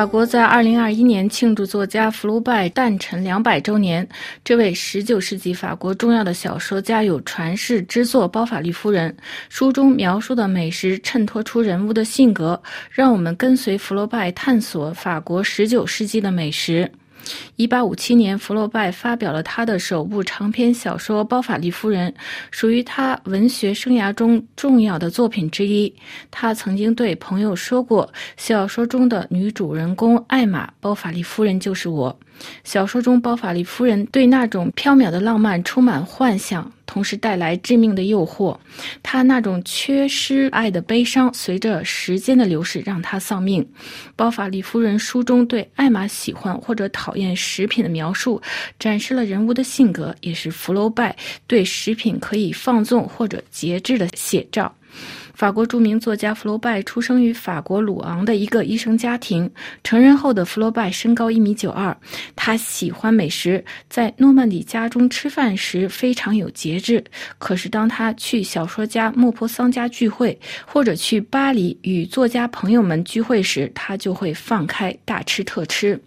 法国在二零二一年庆祝作家福楼拜诞辰两百周年。这位十九世纪法国重要的小说家有传世之作《包法利夫人》，书中描述的美食衬托出人物的性格，让我们跟随福楼拜探索法国十九世纪的美食。一八五七年，福楼拜发表了他的首部长篇小说《包法利夫人》，属于他文学生涯中重要的作品之一。他曾经对朋友说过：“小说中的女主人公艾玛·包法利夫人就是我。”小说中，包法利夫人对那种飘渺的浪漫充满幻想。同时带来致命的诱惑，她那种缺失爱的悲伤，随着时间的流逝让她丧命。包法利夫人书中对艾玛喜欢或者讨厌食品的描述，展示了人物的性格，也是福楼拜对食品可以放纵或者节制的写照。法国著名作家福楼拜出生于法国鲁昂的一个医生家庭。成人后的福楼拜身高一米九二，他喜欢美食，在诺曼底家中吃饭时非常有节制。可是当他去小说家莫泊桑家聚会，或者去巴黎与作家朋友们聚会时，他就会放开大吃特吃。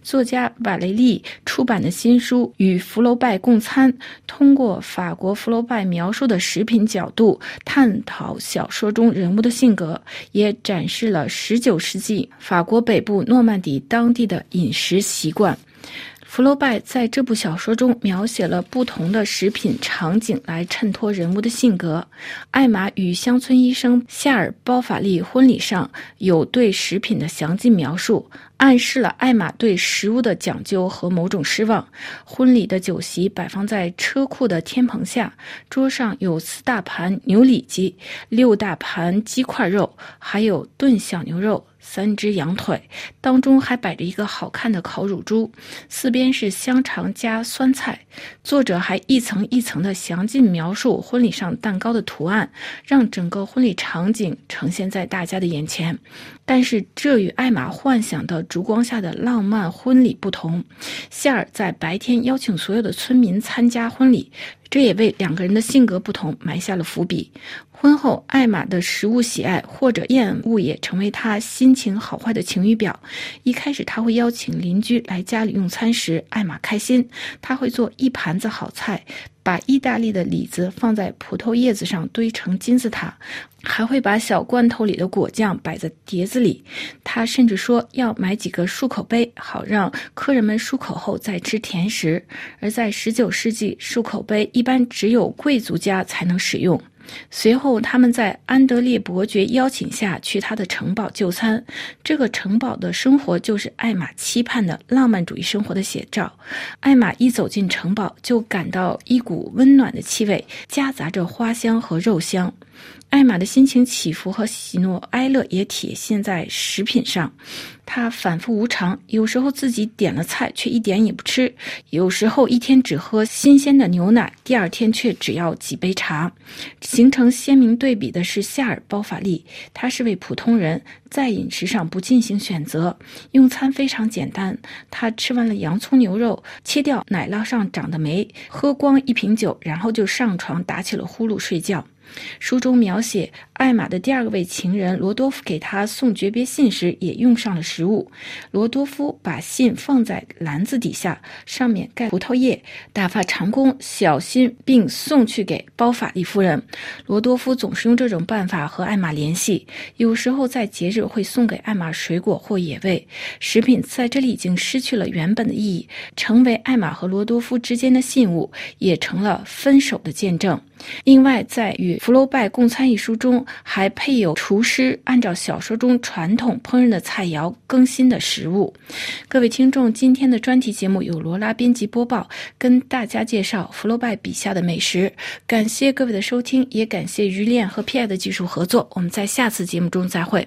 作家瓦雷利出版的新书《与福楼拜共餐》，通过法国福楼拜描述的食品角度探讨小。说中人物的性格，也展示了19世纪法国北部诺曼底当地的饮食习惯。福楼拜在这部小说中描写了不同的食品场景，来衬托人物的性格。艾玛与乡村医生夏尔·包法利婚礼上有对食品的详尽描述。暗示了艾玛对食物的讲究和某种失望。婚礼的酒席摆放在车库的天棚下，桌上有四大盘牛里脊、六大盘鸡块肉，还有炖小牛肉。三只羊腿，当中还摆着一个好看的烤乳猪，四边是香肠加酸菜。作者还一层一层的详尽描述婚礼上蛋糕的图案，让整个婚礼场景呈现在大家的眼前。但是这与艾玛幻想的烛光下的浪漫婚礼不同。夏尔在白天邀请所有的村民参加婚礼，这也为两个人的性格不同埋下了伏笔。婚后，艾玛的食物喜爱或者厌恶也成为她心情好坏的晴雨表。一开始，他会邀请邻居来家里用餐时，艾玛开心，他会做一盘子好菜，把意大利的李子放在葡萄叶子上堆成金字塔，还会把小罐头里的果酱摆在碟子里。他甚至说要买几个漱口杯，好让客人们漱口后再吃甜食。而在19世纪，漱口杯一般只有贵族家才能使用。随后，他们在安德烈伯爵邀请下去他的城堡就餐。这个城堡的生活就是艾玛期盼的浪漫主义生活的写照。艾玛一走进城堡，就感到一股温暖的气味，夹杂着花香和肉香。艾玛的心情起伏和喜怒哀乐也体现在食品上。她反复无常，有时候自己点了菜却一点也不吃，有时候一天只喝新鲜的牛奶，第二天却只要几杯茶。形成鲜明对比的是夏尔·包法利，他是位普通人，在饮食上不进行选择，用餐非常简单。他吃完了洋葱牛肉，切掉奶酪上长的霉，喝光一瓶酒，然后就上床打起了呼噜睡觉。书中描写艾玛的第二个位情人罗多夫给她送诀别信时，也用上了食物。罗多夫把信放在篮子底下，上面盖葡萄叶，打发长工小心并送去给包法利夫人。罗多夫总是用这种办法和艾玛联系，有时候在节日会送给艾玛水果或野味。食品在这里已经失去了原本的意义，成为艾玛和罗多夫之间的信物，也成了分手的见证。另外，在与福楼拜共餐一书中，还配有厨师按照小说中传统烹饪的菜肴更新的食物。各位听众，今天的专题节目由罗拉编辑播报，跟大家介绍福楼拜笔下的美食。感谢各位的收听，也感谢于恋和 P.I 的技术合作。我们在下次节目中再会。